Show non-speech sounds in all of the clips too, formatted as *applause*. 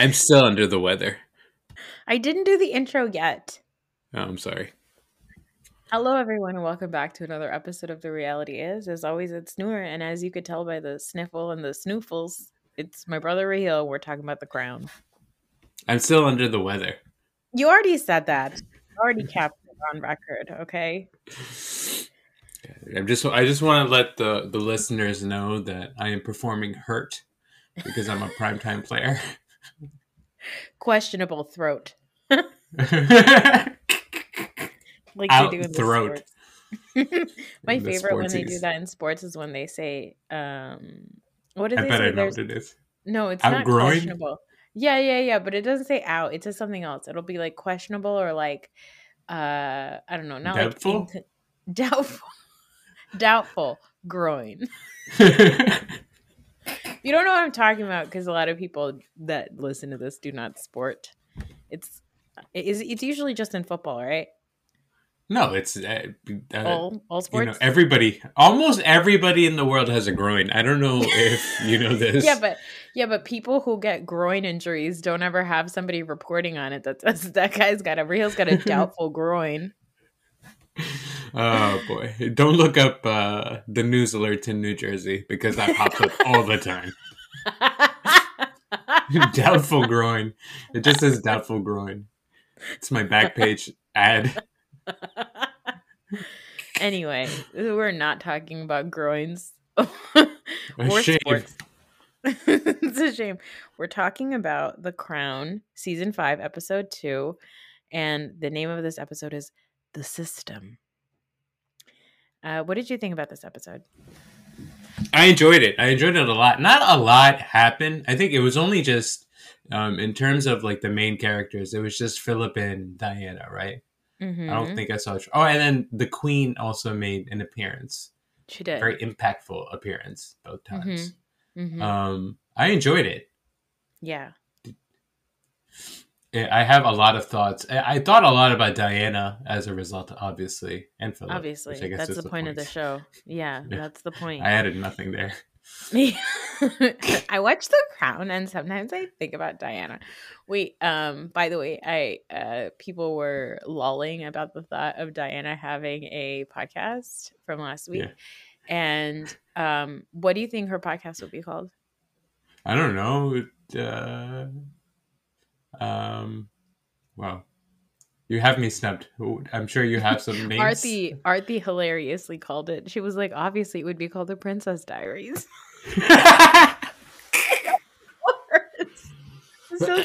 I'm still under the weather. I didn't do the intro yet. Oh, I'm sorry. Hello, everyone, and welcome back to another episode of The Reality Is. As always, it's Noor, and as you could tell by the sniffle and the snoofles, it's my brother Raheel. We're talking about the crown. I'm still under the weather. You already said that. You already kept it on record, okay? I'm just I just want to let the the listeners know that I am performing hurt because I'm a primetime player. *laughs* Questionable throat. *laughs* like Out they do in throat. *laughs* my In favorite when they do that in sports is when they say, um, what do I they bet say? I know There's- what it is. No, it's not Outgrown? questionable. Yeah, yeah, yeah, but it doesn't say out. It says something else. It'll be like questionable or like uh I don't know, not Doubtful? like inc- *laughs* doubtful. doubtful groin. You don't know what I'm talking about because a lot of people that listen to this do not sport. It's it's, it's usually just in football, right? no, it's uh, uh, all all you sports. know everybody, almost everybody in the world has a groin. I don't know if you know *laughs* this. yeah, but yeah, but people who get groin injuries don't ever have somebody reporting on it that that guy's got a real's got a *laughs* doubtful groin. Oh boy, don't look up uh, the news alerts in New Jersey because that pops up all the time. *laughs* doubtful groin. It just says doubtful groin. It's my back page ad. anyway, we're not talking about groins or shame. sports. *laughs* it's a shame. We're talking about The Crown, season five, episode two, and the name of this episode is The System. Uh, what did you think about this episode? I enjoyed it. I enjoyed it a lot. Not a lot happened. I think it was only just um, in terms of like the main characters. It was just Philip and Diana, right? I Mhm. don't think I saw. It. Oh, and then the Queen also made an appearance. she did. Very impactful appearance both times. Mhm. Um, I enjoyed it. yeah. I have a lot of thoughts. I I thought a lot about Diana as a result, obviously, and Philip. Obviously, which I guess that's is the, point, of the show. Yeah, *laughs* Yeah. that's the point. I added nothing there. *laughs* I watch The Crown, and sometimes I think about Diana. Wait, um, by the way, I uh, people were lolling about the thought of Diana having a podcast from last week, Yeah. and um, what do you think her podcast would be called? I don't know. Uh, um, wow, you have me snubbed. I'm sure you have some *laughs* names. Artie, Artie hilariously called it. She was like, obviously, it would be called The Princess Diaries. *laughs* *laughs* so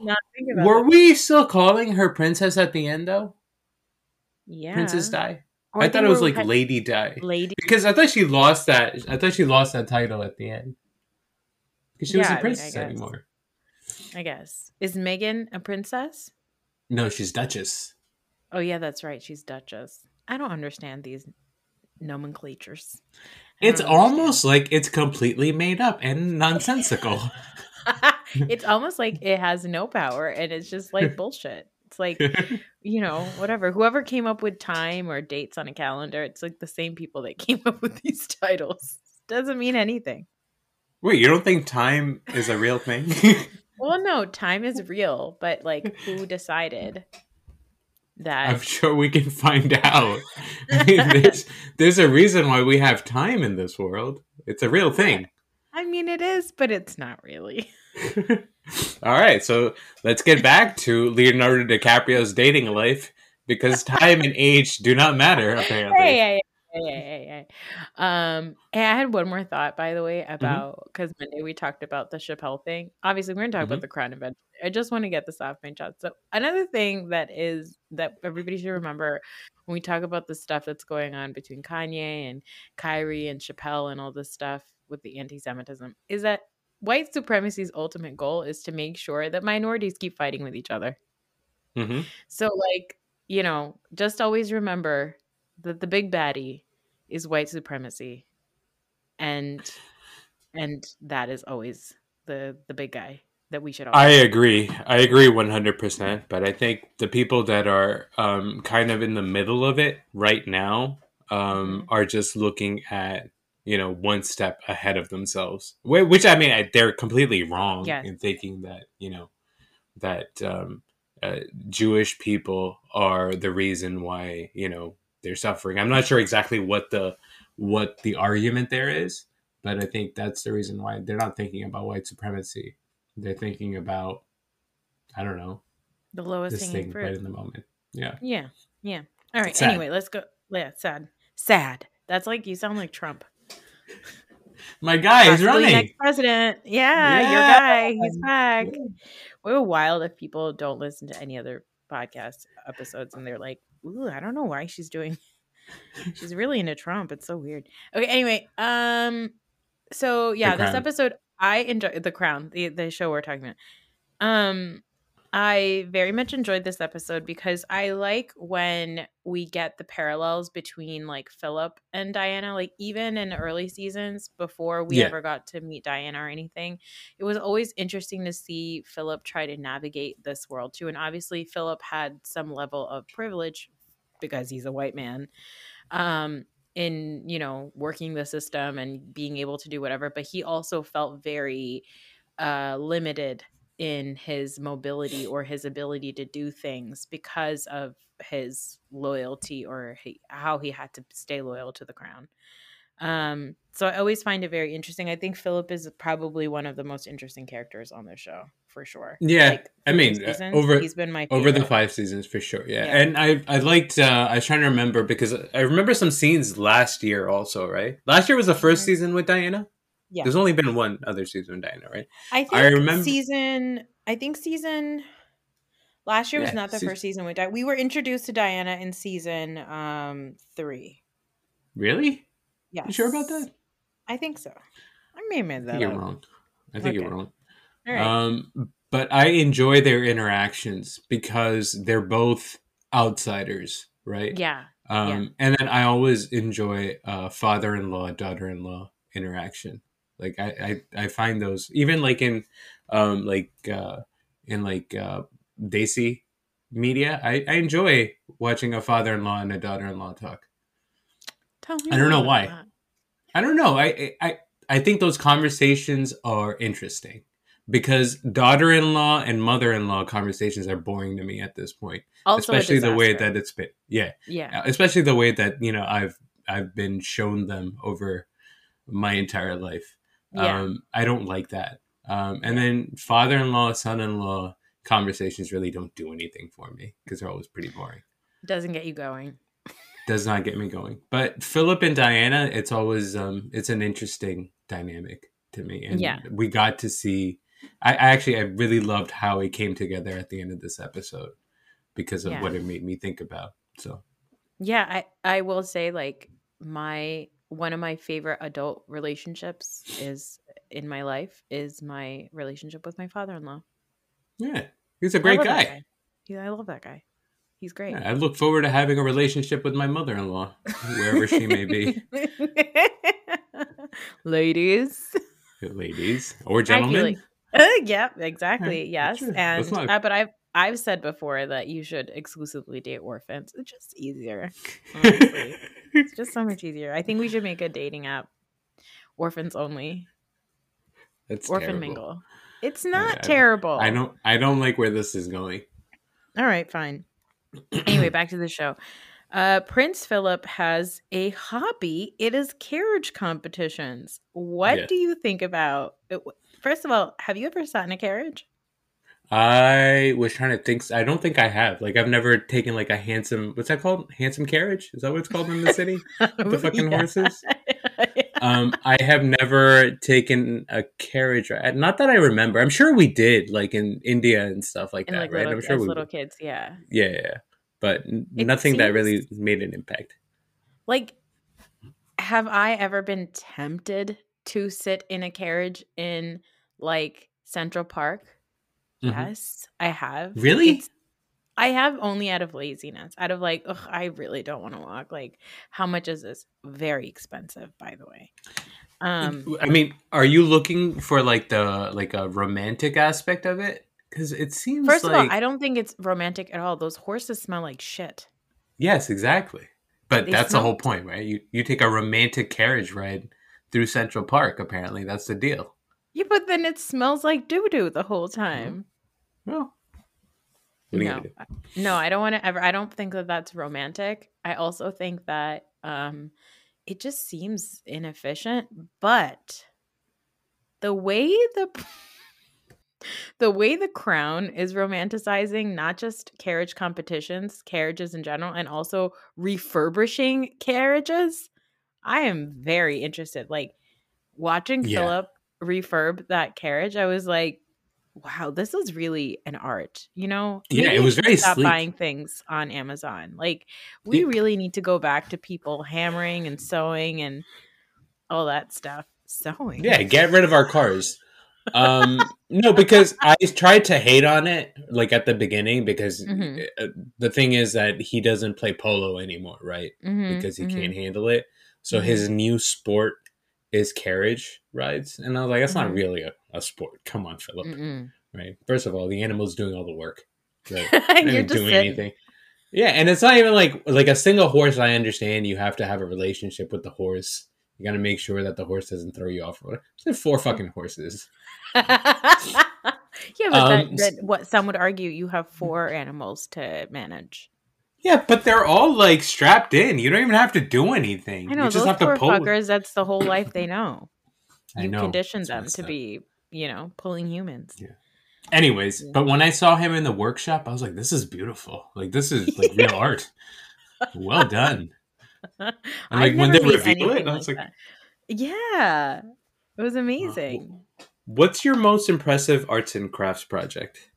not think about Were it. we still calling her princess at the end though? Yeah, Princess Di. Or I thought it was like Lady Di Lady. because I thought she lost that. I thought she lost that title at the end because she Yeah, wasn't I princess guess. anymore. I guess. Is Meghan a princess? No, she's Duchess. Oh yeah, that's right. She's Duchess. I don't understand these nomenclatures. It's understand. almost like it's completely made up and nonsensical. *laughs* it's almost like it has no power and it's just like bullshit. It's like, *laughs* you know, whatever. Whoever came up with time or dates on a calendar, it's like the same people that *laughs* came up with these titles. Doesn't mean anything. Wait, you don't think time is a real thing? Well, no, time is real, but like who *laughs* decided? that I'm sure we can find out. I mean, there's *laughs* there's a reason why we have time in this world. It's a real thing. I mean it is, but it's not really. *laughs* All right, so let's get back to Leonardo DiCaprio's dating life because time and age do not matter apparently. Hey, hey, hey, hey, hey, hey. Um, and I had one more thought, by the way, Mm-hmm. about because Monday we talked about the Chappelle thing. Obviously, we're gonna talk Mhm. about the crown event. I just want to get this off my chest. So another thing that is that everybody should remember when we talk about the stuff that's going on between Kanye and Kyrie and Chappelle and all this stuff with the anti-Semitism is that white supremacy's ultimate goal is to make sure that minorities keep fighting with each other. Mhm. So, like, you know, just always remember that the big baddie is white supremacy, and and that is always the the big guy that we should. All I agree. I agree 100%, but I think the people that are um, kind of in the middle of it right now um, Mhm. are just looking at, you know, one step ahead of themselves. Which I mean, they're completely wrong Yes. in thinking that, you know, that um, uh, Jewish people are the reason why, you know, they're suffering. I'm not sure exactly what the what the argument there is, but I think that's the reason why they're not thinking about white supremacy. They're thinking about, I don't know, the lowest thing fruit. right in the moment. Yeah. Yeah, yeah. All right. Sad. Anyway, let's go. Yeah, sad. Sad. That's like you sound like Trump. *laughs* My guy is running. next president. Yeah, your guy. He's back. We're wild if people don't listen to any other podcast episodes and they're like, "Ooh, I don't know why she's doing." *laughs* she's really into Trump. It's so weird. Okay. Anyway, um, so yeah, this episode I enjoy the Crown, the the show we're talking about. Um, I very much enjoyed this episode because I like when we get the parallels between like Philip and Diana. Like even in early seasons before we Yeah. ever got to meet Diana or anything, it was always interesting to see Philip try to navigate this world too. And obviously, Philip had some level of privilege because he's a white man. Um, in you know working the system and being able to do whatever but he also felt very uh limited in his mobility or his ability to do things because of his loyalty or he, how he had to stay loyal to the crown. Um, so I always find it very interesting. I think Philip is probably one of the most interesting characters on the show for sure. Yeah, Like, I mean, uh, seasons, over he's been my over the five seasons for sure. Yeah, Yeah. and I I liked. Uh, I was trying to remember because I remember some scenes last year also. Right, last year was the 1st Mhm. season with Diana. Yeah. There's only been one other season with Diana, right? I think I remember- season. I think season. Last year was Yeah, not the first season we Di- We were introduced to Diana in season um three. Really? Yeah, You sure about that? I think so. I may have made that you're wrong. I think you're wrong. All right. Um, but I enjoy their interactions because they're both outsiders, right? yeah. Um, Yeah. and then I always enjoy uh, father-in-law, daughter-in-law interaction. Like I, I, I find those even like in, um, like uh, in like uh, Desi media, I, I enjoy watching a father-in-law and a daughter-in-law talk. Tell me I don't know why. that. I don't know. I, I, I think those conversations are interesting because daughter-in-law and mother-in-law conversations are boring to me at this point, Also especially the way that it's been. Yeah, Yeah. especially the way that you know I've I've been shown them over my entire life. Yeah. Um, I don't like that. Um, and then father-in-law, son-in-law conversations really don't do anything for me because they're always pretty boring. Doesn't get you going. Does not get me going. But Philip and Diana, it's always um, it's an interesting dynamic to me, and Yeah. we got to see. I, I actually I really loved how it came together at the end of this episode because of Yeah. what it made me think about. So Yeah, I I will say like my one of my favorite adult relationships is in my life is my relationship with my father-in-law. yeah, he's a great that guy. Yeah, I love that guy. He's great. Yeah, I look forward to having a relationship with my mother-in-law, wherever she may be, *laughs* Ladies. ladies or gentlemen. like- Uh, yep, exactly. Yeah, yes, and not- uh, but I've I've said before that you should exclusively date orphans. It's just easier. *laughs* honestly. It's just so much easier. I think we should make a dating app. Orphans only. That's Orphan terrible. mingle. It's not I- terrible. I don't. I don't like where this is going. All right, fine. anyway, back to the show. Uh, Prince Philip has a hobby. It is carriage competitions. What Yeah. do you think about? it? First of all, have you ever sat in a carriage? I was trying to think. I don't think I have. Like, I've never taken like a hansom. What's that called? Hansom carriage? Is that what it's called in the city? *laughs* the fucking Yeah. horses? *laughs* um, I have never taken a carriage ride. Not that I remember. I'm sure we did, like in India and stuff like and that, like right? little, I'm sure as we. little kids, yeah. Yeah, yeah, yeah. but It nothing that really made an impact. Like, have I ever been tempted to sit in a carriage in like Central Park? Mhm. Yes, I have. Really? It's- I have only out of laziness, out of like, ugh, I really don't want to walk. Like, how much is this? Very expensive, by the way. Um, I mean, are you looking for like the like a romantic aspect of it? Because it seems first of all, I don't think it's romantic at all. Those horses smell like shit. yes, exactly. But They that's the whole point, right? You you take a romantic carriage ride through Central Park. Apparently, that's the deal. Yeah, but then it smells like doo doo the whole time. Well, what are you no. I- no, I don't want to ever. I don't think that that's romantic. I also think that um, it just seems inefficient. But the way the *laughs* the way the crown is romanticizing not just carriage competitions, carriages in general, and also refurbishing carriages, I am very interested. Like watching Yeah. Philip refurb that carriage, I was like, wow, this is really an art. You know? Yeah, Maybe it was very stop sleek. buying things on Amazon. Like we Yeah. really need to go back to people hammering and sewing and all that stuff. Sewing. Yeah, get rid of our cars. Um, no, because I tried to hate on it like at the beginning because Mhm. uh, the thing is that he doesn't play polo anymore, right? Mhm, Because he mhm. can't handle it. So his new sport is carriage rides, and I was like, that's not Mhm. really a, a sport. Come on, Philip. Mm-mm. Right? First of all, the animal's doing all the work. Right? *laughs* You're Not doing sitting. anything. Yeah, and it's not even like like a single horse. I understand you have to have a relationship with the horse. You got to make sure that the horse doesn't throw you off. or whatever. There's four fucking horses. *laughs* yeah, but Um, that, that, what some would argue, you have four animals to manage. Yeah, but they're all like strapped in. You don't even have to do anything. I know you just those have poor to pull. fuckers. That's the whole life they know. *clears throat* I You know. conditioned them to up. be, you know, pulling humans. Yeah. Anyways, mm. but when I saw him in the workshop, I was like, "This is beautiful. Like this is like real *laughs* art. Well done." *laughs* And like, when they reveal it, I was like- yeah, it was amazing. What's your most impressive arts and crafts project?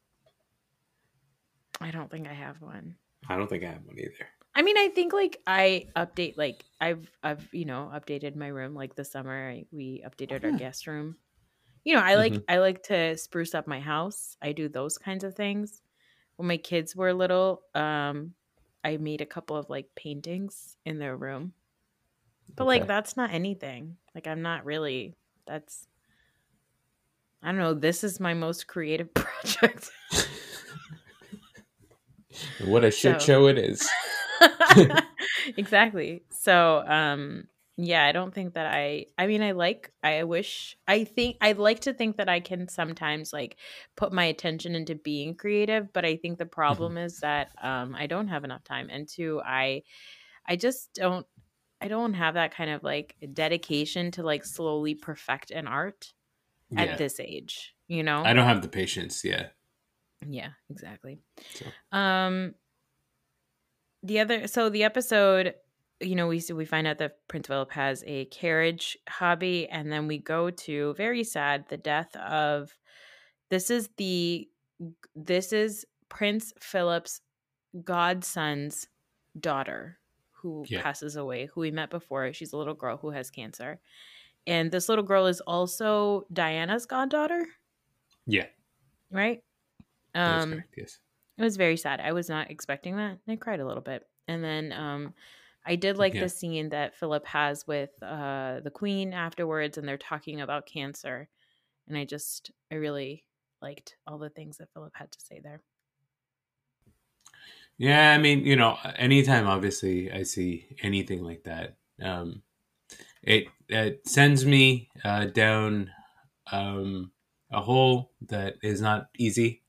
I don't think I have one. I don't think I have one either. I mean, I think like I update like I've I've you know updated my room like this summer. I, we updated our Hmm. guest room. You know, I like Mhm. I like to spruce up my house. I do those kinds of things. When my kids were little, um, I made a couple of like paintings in their room. But like that's not anything. Like I'm not really. That's I don't know. This is my most creative *laughs* project. *laughs* What a shit So- show it is. *laughs* exactly. So, um yeah, I don't think that I I mean I like I wish I think I'd like to think that I can sometimes like put my attention into being creative, but I think the problem is that um I don't have enough time and two I I just don't I don't have that kind of like dedication to like slowly perfect an art Yeah. at this age, you know? I don't have the patience. Yeah. Yeah, exactly. So. Um the other so the episode, you know, we see we find out that Prince Philip has a carriage hobby and then we go to very sad the death of this is the this is Prince Philip's godson's daughter who Yeah. passes away, who we met before. She's a little girl who has cancer. And this little girl is also Diana's goddaughter, Yeah. right? Um correct, yes. it was very sad. I was not expecting that. I cried a little bit. And then um I did like Yeah. the scene that Philip has with uh the queen afterwards and they're talking about cancer. And I just I really liked all the things that Philip had to say there. Yeah, I mean, you know, anytime obviously I see anything like that, um, it it sends me uh, down um, a hole that is not easy.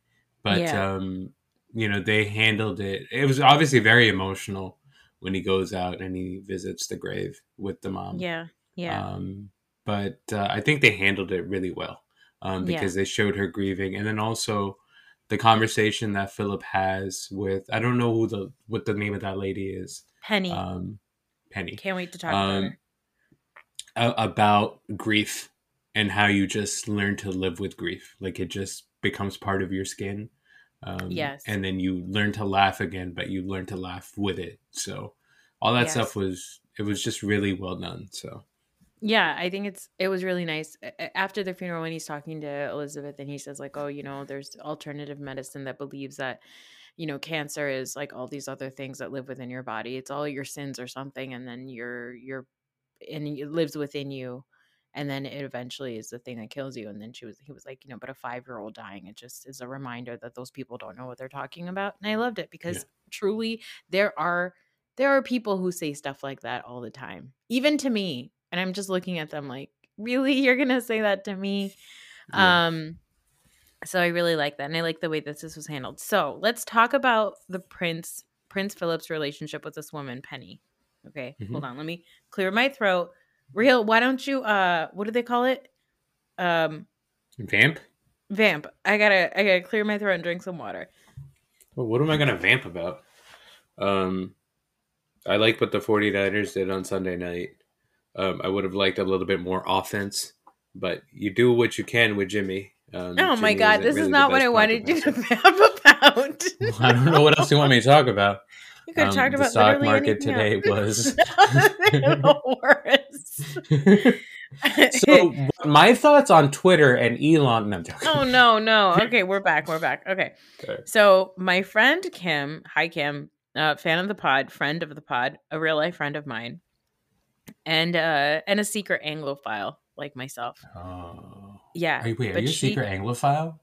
But Yeah. um, you know they handled it. It was obviously very emotional when he goes out and he visits the grave with the mom. Yeah. Yeah. Um, but uh, I think they handled it really well um, Yeah. because they showed her grieving, and then also the conversation that Philip has with I don't know who the what the name of that lady is, Penny. um, Penny, Can't wait to talk about um, her. about grief and how you just learn to live with grief, like it just becomes part of your skin. Um, Yes. and then you learn to laugh again, but you learn to laugh with it. So all that Yes. stuff was it was just really well done. So Yeah, I think it's it was really nice after the funeral when he's talking to Elizabeth and he says like, "Oh, you know, there's alternative medicine that believes that you know, cancer is like all these other things that live within your body. It's all your sins or something and then you're you're and it lives within you and then it eventually is the thing that kills you and then she was he was like you know but a five year old dying it just is a reminder that those people don't know what they're talking about and i loved it because truly there are there are people who say stuff like that all the time even to me and i'm just looking at them like really? *laughs* You're gonna say that to me? Yeah. um so i really like that and i like the way that this was handled. So let's talk about the prince prince philip's relationship with this woman penny okay? Hold on let me clear my throat real why don't you uh what do they call it um vamp. vamp i gotta i gotta clear my throat and drink some water Well, what am I gonna vamp about? Um, I like what the 49ers did on Sunday night. Um, I would have liked a little bit more offense, but you do what you can with Jimmy. Um, oh my god this really is not what i wanted you to vamp about *laughs* I don't know what else you want me to talk about. you could have Um, talked the stock market today else. was- *laughs* *laughs* so *laughs* my thoughts on Twitter and Elon. No, oh no no okay we're back we're back okay Okay. so my friend kim hi kim uh, fan of the pod friend of the pod a real life friend of mine and uh and a secret anglophile like myself Oh. yeah Are you, wait, are you a she- secret Anglophile?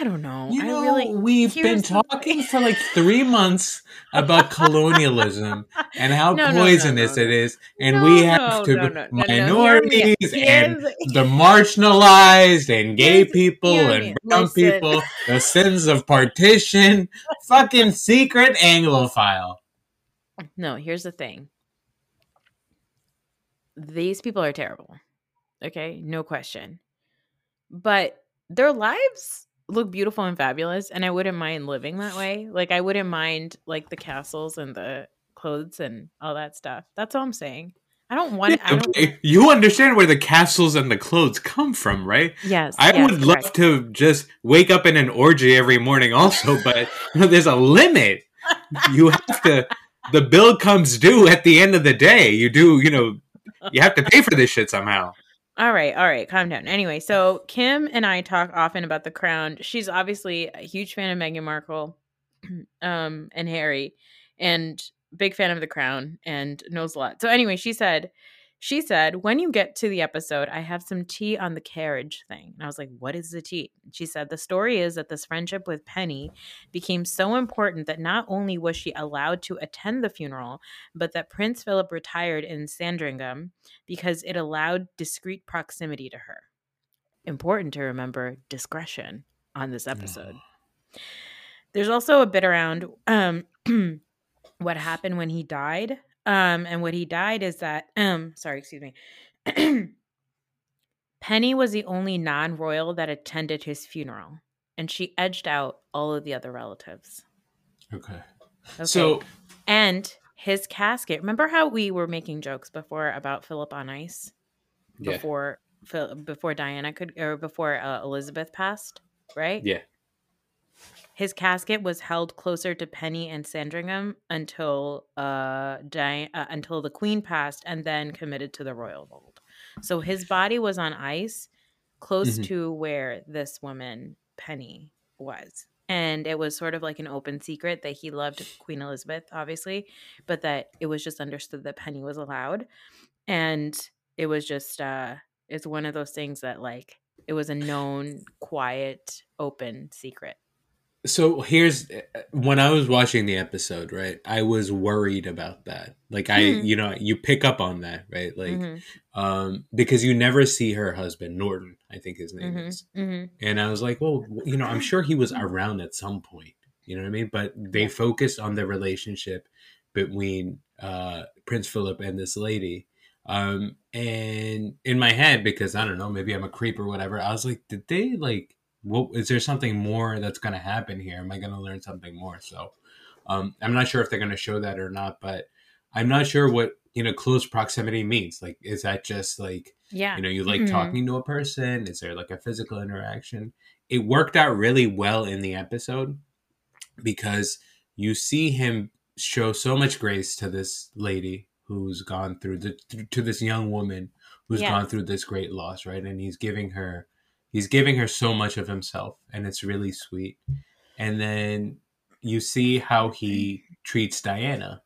I don't know You know, i really we've been talking for like three months about colonialism and how No, no, no, poisonous no, no. is, and we have to minorities and *laughs* the marginalized and gay people and brown Listen. people, the sins of partition, fucking secret Anglophile. No, here's the thing. These people are terrible. Okay, no question. But their lives look beautiful and fabulous, and I wouldn't mind living that way. Like I wouldn't mind like the castles and the clothes and all that stuff. That's all I'm saying. I don't want. I don't. Okay, You understand where the castles and the clothes come from, right? Yes, I yes, would love to just wake up in an orgy every morning, also, *laughs* but you know, there's a limit. You have to. The bill comes due at the end of the day. You do, you know, you have to pay for this shit somehow. All right, all right, calm down. Anyway, so Kim and I talk often about the crown. She's obviously a huge fan of Meghan Markle *clears throat* um and Harry and big fan of the crown and knows a lot. So anyway, she said she said, "When you get to the episode, I have some tea on the carriage thing." And I was like, "What is the tea?" She said, "The story is that this friendship with Penny became so important that not only was she allowed to attend the funeral, but that Prince Philip retired in Sandringham because it allowed discreet proximity to her. Important to remember discretion on this episode. *sighs* There's also a bit around um, *clears throat* what happened when he died. Um, and what he died is that, um, *clears throat* sorry, excuse me. *clears throat* Penny was the only non royal that attended his funeral, and she edged out all of the other relatives. Okay. Okay. So, and his casket. Remember how we were making jokes before about Philip on Ice? yeah. before Phil, before Diana could or before uh, Elizabeth passed, right? Yeah. His casket was held closer to Penny and Sandringham until uh, Di- uh until the Queen passed, and then committed to the royal vault. So his body was on ice, close Mhm. to where this woman Penny was, and it was sort of like an open secret that he loved Queen Elizabeth, obviously, but that it was just understood that Penny was allowed, and it was just uh, it's one of those things that like it was a known, quiet, open secret. So here's when I was watching the episode, right? I was worried about that. Like I, Mhm. you know, you pick up on that, right? Like Mhm, um because you never see her husband, Norton, I think his name mhm, is. mhm. And I was like, well, you know, I'm sure he was around at some point. You know what I mean? But they focused on the relationship between uh, Prince Philip and this lady. Um, and in my head, because I don't know, maybe I'm a creep or whatever, I was like, did they like, what is there something more that's going to happen here? Am I going to learn something more? So um, I'm not sure if they're going to show that or not, but I'm not sure what, you know, close proximity means. Like, is that just like, Yeah. you know, you like Mhm. talking to a person? Is there like a physical interaction? It worked out really well in the episode because you see him show so much grace to this lady who's gone through the to this young woman who's Yes. gone through this great loss, right? And he's giving her he's giving her so much of himself and it's really sweet. And then you see how he treats Diana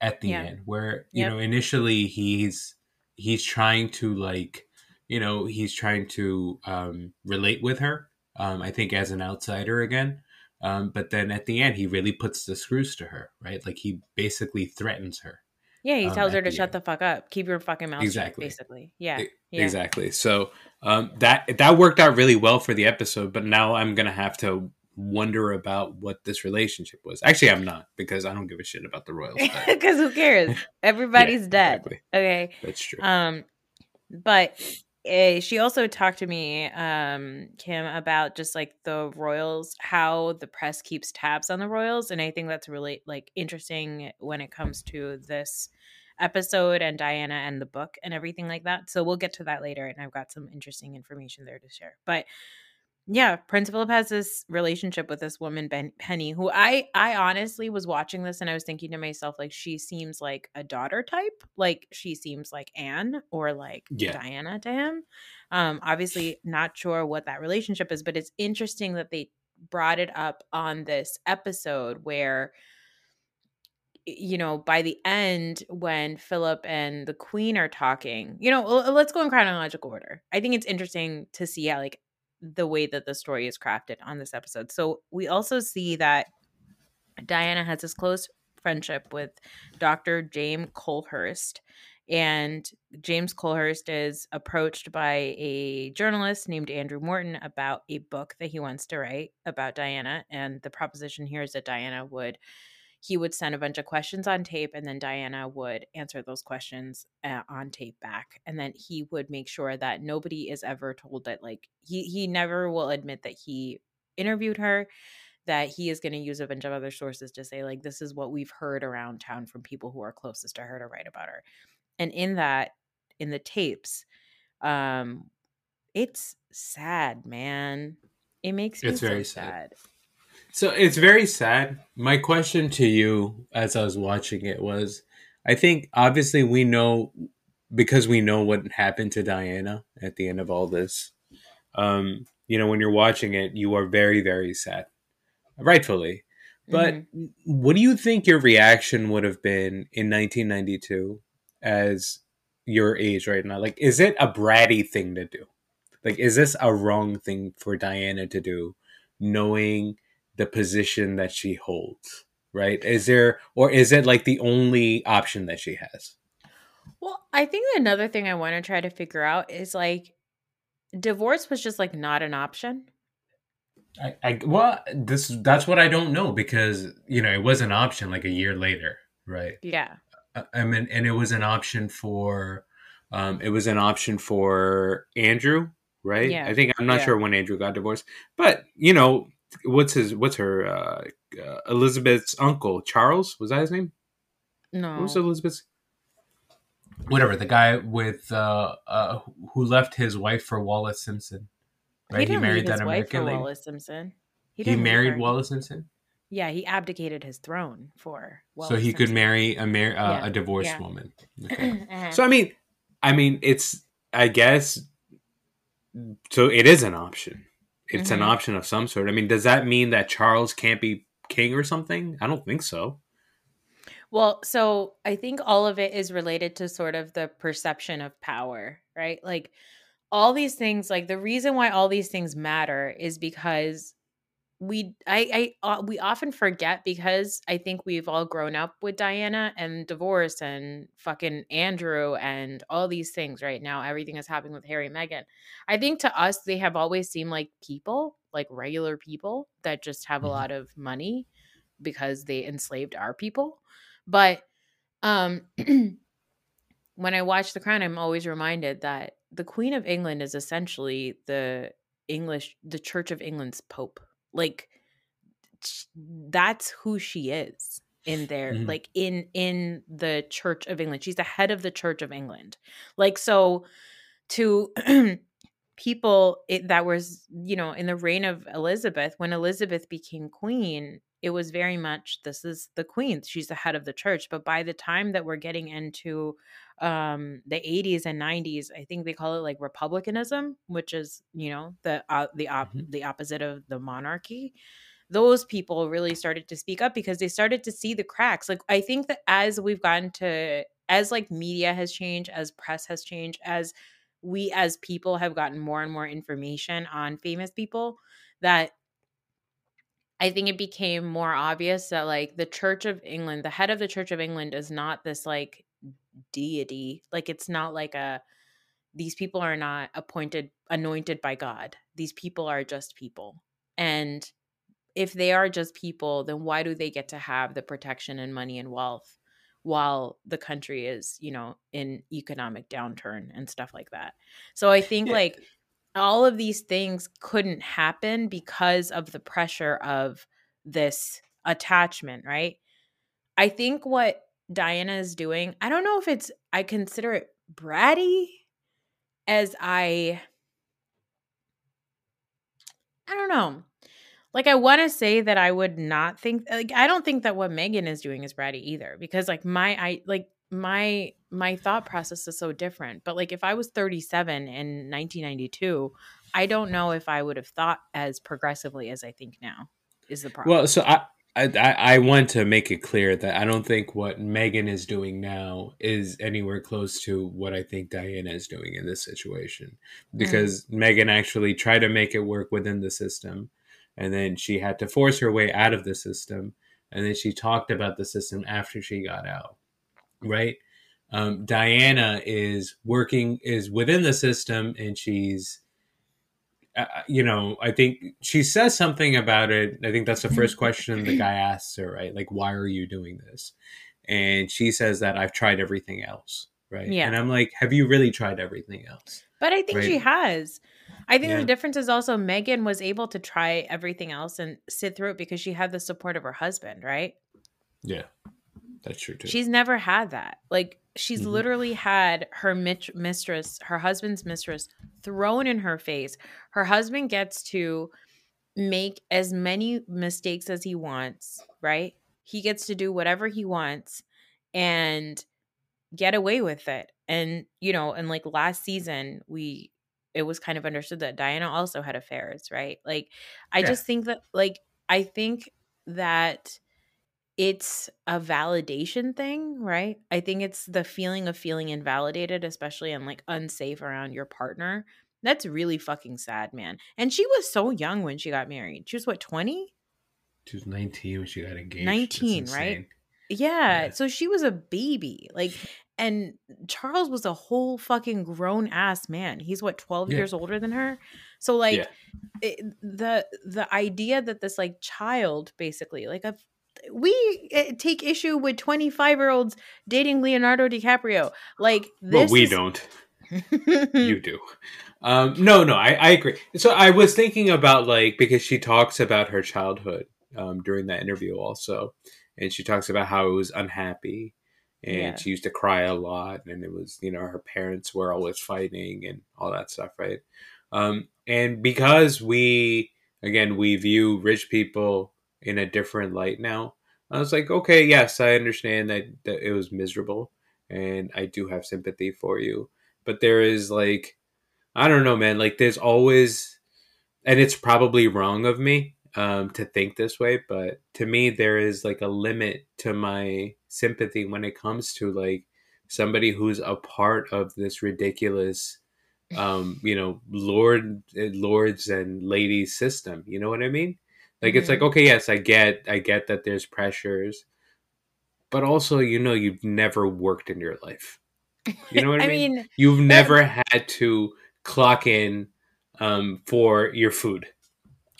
at the Yeah. end where you Yep. know initially he's he's trying to like you know he's trying to um relate with her um i think as an outsider again um but then at the end he really puts the screws to her right like he basically threatens her Yeah, he um, tells her to shut end. the fuck up. Keep your fucking mouth Exactly. shut, basically. Yeah. Yeah. exactly so um that that worked out really well for the episode but now i'm gonna have to wonder about what this relationship was actually i'm not because i don't give a shit about the royals *laughs* Because who cares? *laughs* Everybody's dead. exactly. Okay. that's true Um, but uh, she also talked to me, um, Kim, about just like the royals, how the press keeps tabs on the royals, and I think that's really like interesting when it comes to this episode and Diana and the book and everything like that. So we'll get to that later, and I've got some interesting information there to share. But yeah, Prince Philip has this relationship with this woman ben- Penny, who I I honestly was watching this and I was thinking to myself like she seems like a daughter type, like she seems like Anne or like Yeah. Diana to him. Um, obviously not sure what that relationship is, but it's interesting that they brought it up on this episode where you know by the end when philip and the queen are talking you know let's go in chronological order i think it's interesting to see how like the way that the story is crafted on this episode. So we also see that diana has this close friendship with dr james colthurst and james colthurst is approached by a journalist named andrew morton about a book that he wants to write about diana and the proposition here is that diana would he would send a bunch of questions on tape and then Diana would answer those questions uh, on tape back and then he would make sure that nobody is ever told that like he he never will admit that he interviewed her that he is going to use a bunch of other sources to say like this is what we've heard around town from people who are closest to her to write about her and in that in the tapes um it's sad man it makes me It's so very sad. sad. So it's very sad. My question to you as I was watching it was I think obviously we know because we know what happened to Diana at the end of all this. Um, you know, when you're watching it, you are very, very sad. Rightfully. But Mhm. what do you think your reaction would have been in 1992 as your age right now? Like, is it a bratty thing to do? Like, is this a wrong thing for Diana to do, knowing the position that she holds? Right? Is there, or is it like the only option that she has? Well, I think another thing I want to try to figure out is like divorce was just like not an option. I, I well, this that's what I don't know because you know it was an option like a year later, right? Yeah. I- I mean, and it was an option for, um, it was an option for Andrew, right? Yeah. I think I'm not Yeah. sure when Andrew got divorced, but you know, what's his, what's her, uh, uh, Elizabeth's uncle, Charles, was that his name? No. What was Elizabeth's? Whatever, the guy with, uh, uh, who left his wife for Wallis Simpson, right? He didn't married leave his that wife American for. Wallis Simpson. He, didn't leave married her. Wallis Simpson, Yeah, he abdicated his throne for. Wallis so Wallis he could marry a mar- uh, Yeah, a divorced yeah. woman. *clears throat* Okay. Uh-huh. So I mean, I mean, it's I guess. So it is an option. It's an Mhm. option of some sort. I mean, does that mean that Charles can't be king or something? I don't think so. Well, so I think all of it is related to sort of the perception of power, right? Like all these things, like the reason why all these things matter is because we I I uh, we often forget because I think we've all grown up with Diana and divorce and fucking Andrew and all these things right now. Everything is happening with Harry and Meghan. I think to us they have always seemed like people, like regular people that just have a Mhm. lot of money because they enslaved our people. But um *clears throat* when I watch The Crown, I'm always reminded that the Queen of England is essentially the English, the Church of England's Pope. Like that's who she is in there, Mhm. like in in the Church of England. She's the head of the Church of England. Like so, to *clears throat* people it, that was you know in the reign of Elizabeth, when Elizabeth became queen, it was very much this is the queen. She's the head of the church. But by the time that we're getting into um the 80s and 90s i think they call it like republicanism which is you know the uh, the op- Mhm. the opposite of the monarchy those people really started to speak up because they started to see the cracks like i think that as we've gotten to as like media has changed as press has changed as we as people have gotten more and more information on famous people that I think it became more obvious that like the Church of England, the head of the Church of England is not this like deity. Like it's not like a these people are not appointed anointed by God. These people are just people. And if they are just people, then why do they get to have the protection and money and wealth while the country is, you know, in economic downturn and stuff like that? So I think Yeah. like all of these things couldn't happen because of the pressure of this attachment, right? I think what Diana is doing, I don't know if it's, I consider it bratty as I, I don't know. Like, I want to say that I would not think, like, I don't think that what Meghan is doing is bratty either because, like, my, I, like, my, my thought process is so different. But, like, if I was 37 in 1992, I don't know if I would have thought as progressively as I think now is the problem. Well, so I, I I I want to make it clear that I don't think what Meghan is doing now is anywhere close to what I think Diana is doing in this situation. Because Meghan actually tried to make it work within the system, and then she had to force her way out of the system, and then she talked about the system after she got out. Right? Um, Diana is working is within the system, and she's uh, you know, I think she says something about it. I think that's the first question the guy asks her, right? Like, why are you doing this? And she says that I've tried everything else, right? Yeah. And I'm like, have you really tried everything else? But I think she has. I think Yeah. the difference is also Meghan was able to try everything else and sit through it because she had the support of her husband, right? Yeah, that's true too. She's never had that. Like she's Mhm. literally had her mit- mistress, her husband's mistress, thrown in her face. Her husband gets to make as many mistakes as he wants, right? He gets to do whatever he wants and get away with it. And you know, and like last season, we it was kind of understood that Diana also had affairs, right? Like I Yeah. just think that like I think that it's a validation thing, right? I think it's the feeling of feeling invalidated, especially and like unsafe around your partner. That's really fucking sad, man. And she was so young when she got married. She was what, 20? she was 19 when she got engaged. 19, right? Yeah. Yeah. So she was a baby. Like, and Charles was a whole fucking grown ass man. He's what, 12 Yeah. years older than her? So, like, Yeah. it, the the idea that this like child basically like a we eh, take issue with 25 year olds dating leonardo dicaprio like Well, we is- don't. you *laughs* do. Um, no, no, I, I agree. So I was thinking about like because she talks about her childhood um, during that interview also, and she talks about how it was unhappy, and Yeah. she used to cry a lot, and it was you know her parents were always fighting and all that stuff, right? Um, and because we again we view rich people in a different light now, I was like, okay, yes, I understand that, that it was miserable, and I do have sympathy for you but there is like I don't know, man. Like there's always, and it's probably wrong of me um, to think this way, but to me there is like a limit to my sympathy when it comes to like somebody who's a part of this ridiculous, um, you know, lord, lords and ladies system. You know what I mean? Like it's like okay, yes, I get I get that there's pressures, but also you know you've never worked in your life. You know *laughs* what I, I mean? mean, You've never had to clock in um, for your food,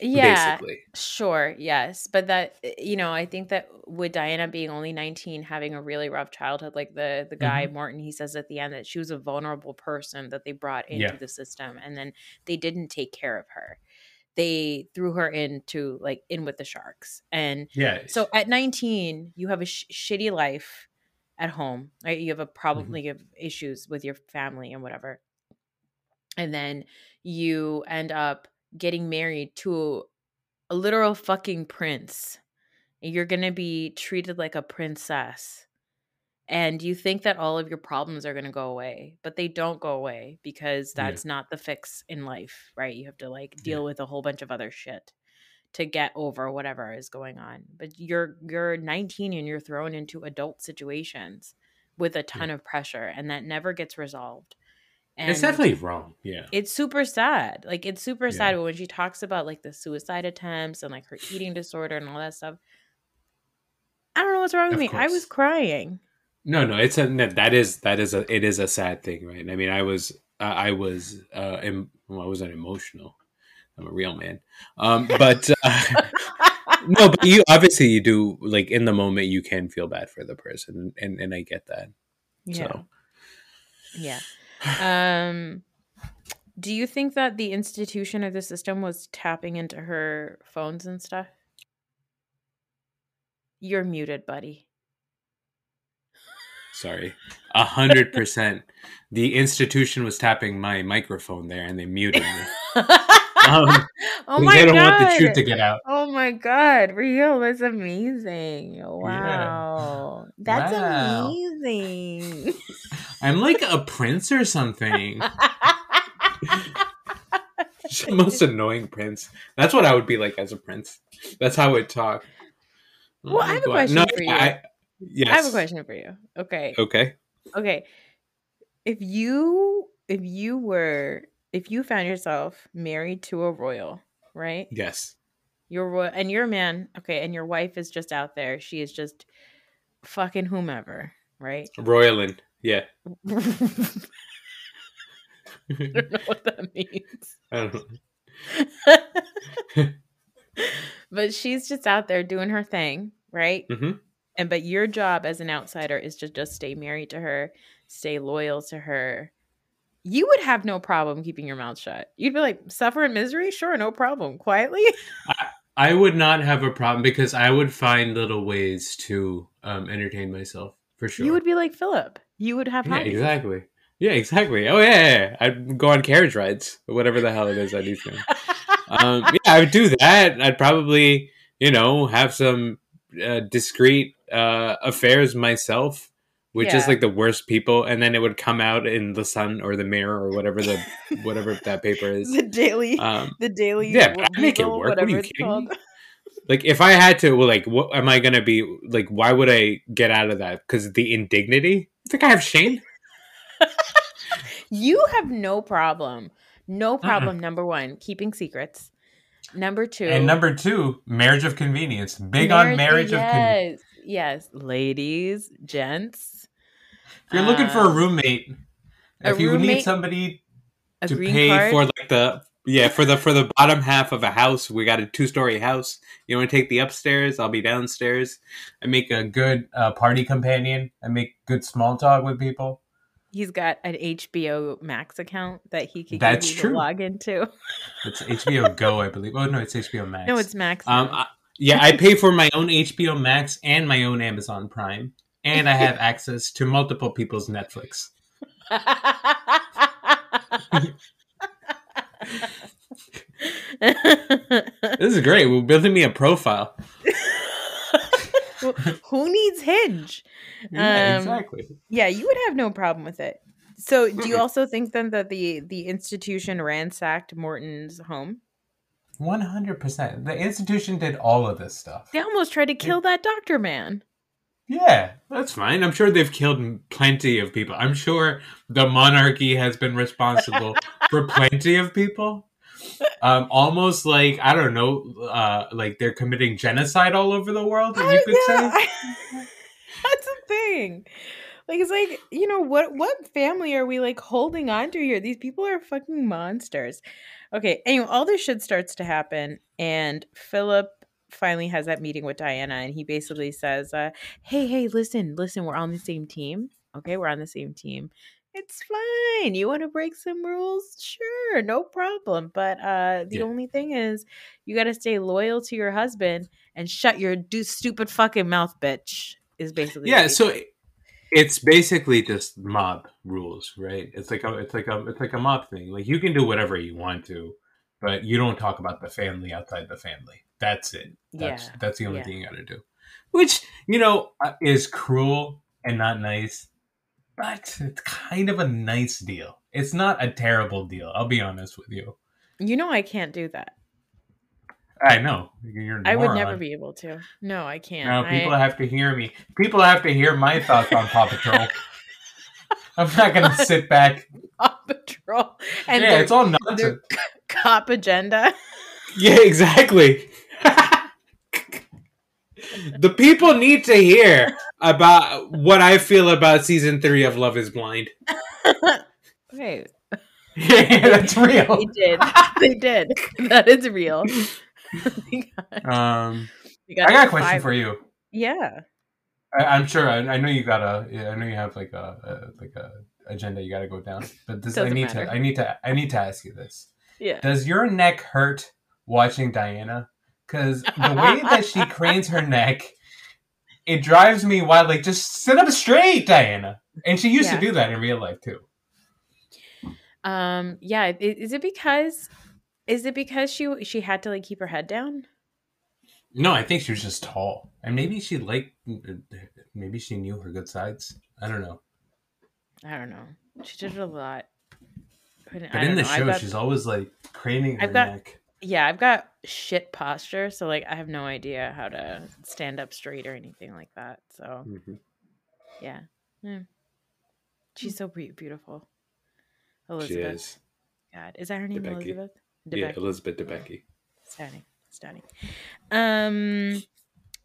yeah, basically. sure, yes, but that eh, you know, I think that with Diana being only 19, having a really rough childhood, like the the guy Mm-hmm. Morton, he says at the end that she was a vulnerable person that they brought into Yeah. the system, and then they didn't take care of her. They threw her into like in with the sharks, and Yeah. So at 19, you have a sh- shitty life at home, right? You have a problem, Mhm. like you have issues with your family and whatever. And then you end up getting married to a literal fucking prince. You're going to be treated like a princess. And you think that all of your problems are going to go away, but they don't go away because Yeah. that's not the fix in life, right? You have to like Yeah. deal with a whole bunch of other shit to get over whatever is going on. But you're you're 19 and you're thrown into adult situations with a ton of pressure and that never gets resolved. And it's definitely wrong. Yeah. it's super sad. Like it's super Yeah. sad when she talks about like the suicide attempts and like her eating disorder and all that stuff. I don't know what's wrong with Of me. I was crying. No, no, it's a that is that is a it is a sad thing, right? I mean, I was uh, I was uh em, well, I wasn't emotional. I'm a real man. Um, but uh, *laughs* no, but you obviously you do like in the moment you can feel bad for the person, and and I get that. Yeah. So Yeah. Um do you think that the institution of the system was tapping into her phones and stuff? You're muted, buddy. Sorry, a hundred percent. The institution was tapping my microphone there, and they muted me. *laughs* Um, oh my they don't god. want the truth to get out. Oh my god, Rio, that's amazing. Wow. That's Wow. amazing. *laughs* I'm like a prince or something. the *laughs* most annoying prince. That's what I would be like as a prince. That's how I would talk. Well, I have a question for you. I, yes. I have a question for you. Okay. Okay. Okay. If you if you were if you found yourself married to a royal, right? Yes. You're royal and you're man, okay, and your wife is just out there. She is just fucking whomever, right? Royalin. Yeah. *laughs* I don't know what that means. I don't know. *laughs* but she's just out there doing her thing, right? hmm And but your job as an outsider is to just stay married to her, stay loyal to her. You would have no problem keeping your mouth shut. You'd be like, suffer in misery? Sure, no problem. Quietly? *laughs* I would not have a problem because I would find little ways to um, entertain myself for sure. You would be like Philip. You would have Yeah, exactly. Yeah, exactly. Oh yeah, yeah, yeah. I'd go on carriage rides, whatever the hell it is I do. *laughs* um, yeah, I would do that. I'd probably, you know, have some uh, discreet uh, affairs myself, which is Yeah. like the worst people, and then it would come out in the Sun or the Mirror or whatever the *laughs* whatever that paper is. the daily Um, the daily yeah, but I'd make it work. What are you whatever kidding *laughs* like if I had to, well, like, what am I gonna be like? Why would I get out of that? Because the indignity. I think I have shame. *laughs* You have no problem. No problem, number one, keeping secrets. Number two And number two, marriage of convenience. Big on marriage of convenience. Yes. Ladies, gents. If you're looking for a Um, roommate, a if you need somebody to pay card. for like the yeah for the for the bottom half of a house, we got a two story house. You want to take the upstairs? I'll be downstairs. I make a good uh, party companion. I make good small talk with people. He's got an HBO Max account that he could That's true. log into. It's HBO Go, I believe. Oh no, it's HBO Max. No, it's Max. Um. I, yeah, I pay for my own HBO Max and my own Amazon Prime, and I have *laughs* access to multiple people's Netflix. *laughs* This is great. We're building me a profile. *laughs* Who needs Hinge? Yeah, Um, exactly. Yeah, you would have no problem with it. So, do you also think then that the the institution ransacked Morton's home? One hundred percent. The institution did all of this stuff. They almost tried to kill that doctor man. Yeah, that's fine. I'm sure they've killed plenty of people. I'm sure the monarchy has been responsible *laughs* for plenty of people. um, almost like I don't know, uh, like they're committing genocide all over the world. If you could yeah, say. *laughs* That's a thing. Like it's like, you know, what what family are we like holding on to here? These people are fucking monsters. Okay, anyway, all this shit starts to happen and Philip finally has that meeting with Diana and he basically says, uh, hey, hey, listen, listen, we're on the same team. Okay, we're on the same team. It's fine. You want to break some rules? Sure, no problem. But uh the Yeah. only thing is you got to stay loyal to your husband and shut your do stupid fucking mouth, bitch. Is basically yeah so. It's basically just mob rules right? It's like a it's like a it's like a mob thing. Like you can do whatever you want to but you don't talk about the family outside the family. That's it. That's Yeah, that's the only yeah. thing you got to do. Which you know uh, is cruel and not nice but it's kind of a nice deal. It's not a terrible deal i'll be honest with you. You know I can't do that. I know I would never be able to. No, I can't. No, people I, have to hear me. People have to hear my thoughts on Paw Patrol. *laughs* I'm not gonna sit back. *laughs* Paw Patrol and yeah, their, it's all nonsense. cop agenda. *laughs* Yeah, exactly. the people need to hear about what I feel about season three of Love Is Blind. Okay, yeah, that's real. they did. They did. That is real. They *laughs* got- Um, I got a question five- for you. Yeah. I, I'm sure. I, I know you got a. yeah, I know you have like a, a like a agenda you got to go down. But this, I need matter. to. I need to. I need to ask you this. Yeah. Does your neck hurt watching Diana? Because the way that she cranes her *laughs* neck, it drives me wild. Like, just sit up straight, Diana. And she used Yeah. to do that in real life too. Um. Yeah. Is it because? Is it because she she had to like keep her head down? No, I think she was just tall, and maybe she liked. Maybe she knew her good sides. I don't know. I don't know. She did it a lot. But, But in the show, got, she's always like craning her I've got- neck. yeah, I've got shit posture, so like I have no idea how to stand up straight or anything like that. So Mhm. yeah, yeah. she's so be- beautiful. She Elizabeth, is. God, is that her name? Debicki. Elizabeth. Yeah. Elizabeth Debicki. Stunning, stunning. Um,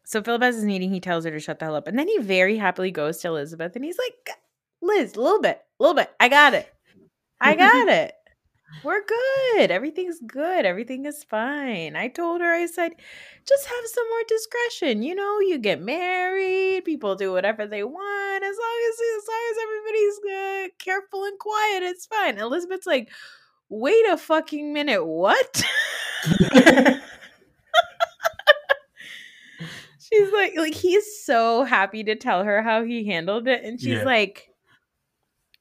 so Philip has his meeting. He tells her to shut the hell up, and then he very happily goes to Elizabeth, and he's like, "Liz, a little bit, a little bit. I got it. I got it. We're good. Everything's good. Everything is fine." I told her, I said, "Just have some more discretion. You know, you get married. People do whatever they want. As long as as long as everybody's uh, careful and quiet, it's fine." Elizabeth's like. Wait a fucking minute, what? *laughs* she's like like he's so happy to tell her how he handled it and she's Yeah. like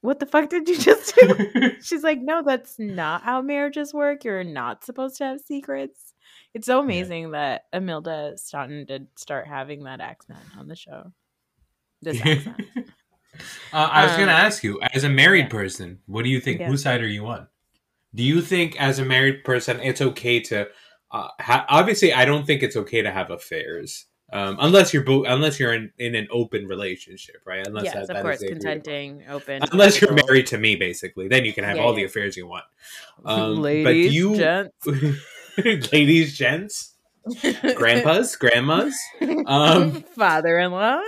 what the fuck did you just do *laughs* she's like no that's not how marriages work you're not supposed to have secrets it's so amazing that Imelda Staunton did start having that accent on the show this *laughs* accent Uh, I was going to Um, ask you, as a married yeah. person, what do you think? Yeah. Whose side are you on? Do you think, as a married person, it's okay to? Uh, ha- obviously, I don't think it's okay to have affairs, um, unless you're bo- unless you're in, in an open relationship, right? Unless yes that- of that course consenting open Unless you're married to me, basically, then you can have Yeah, all the affairs you want. *laughs* Um, ladies but you, gents *laughs* ladies, gents, *laughs* grandpas, grandmas. Um, father-in-laws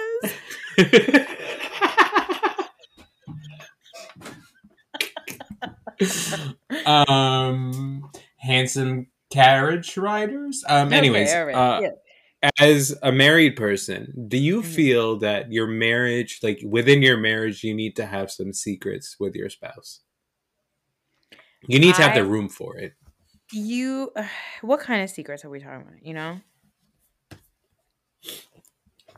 um handsome carriage riders? Um Okay, anyways uh, yeah. as a married person do you Mhm. feel that your marriage like within your marriage you need to have some secrets with your spouse? You need to have I- the room for it. You *sighs* what kind of secrets are we talking about you know?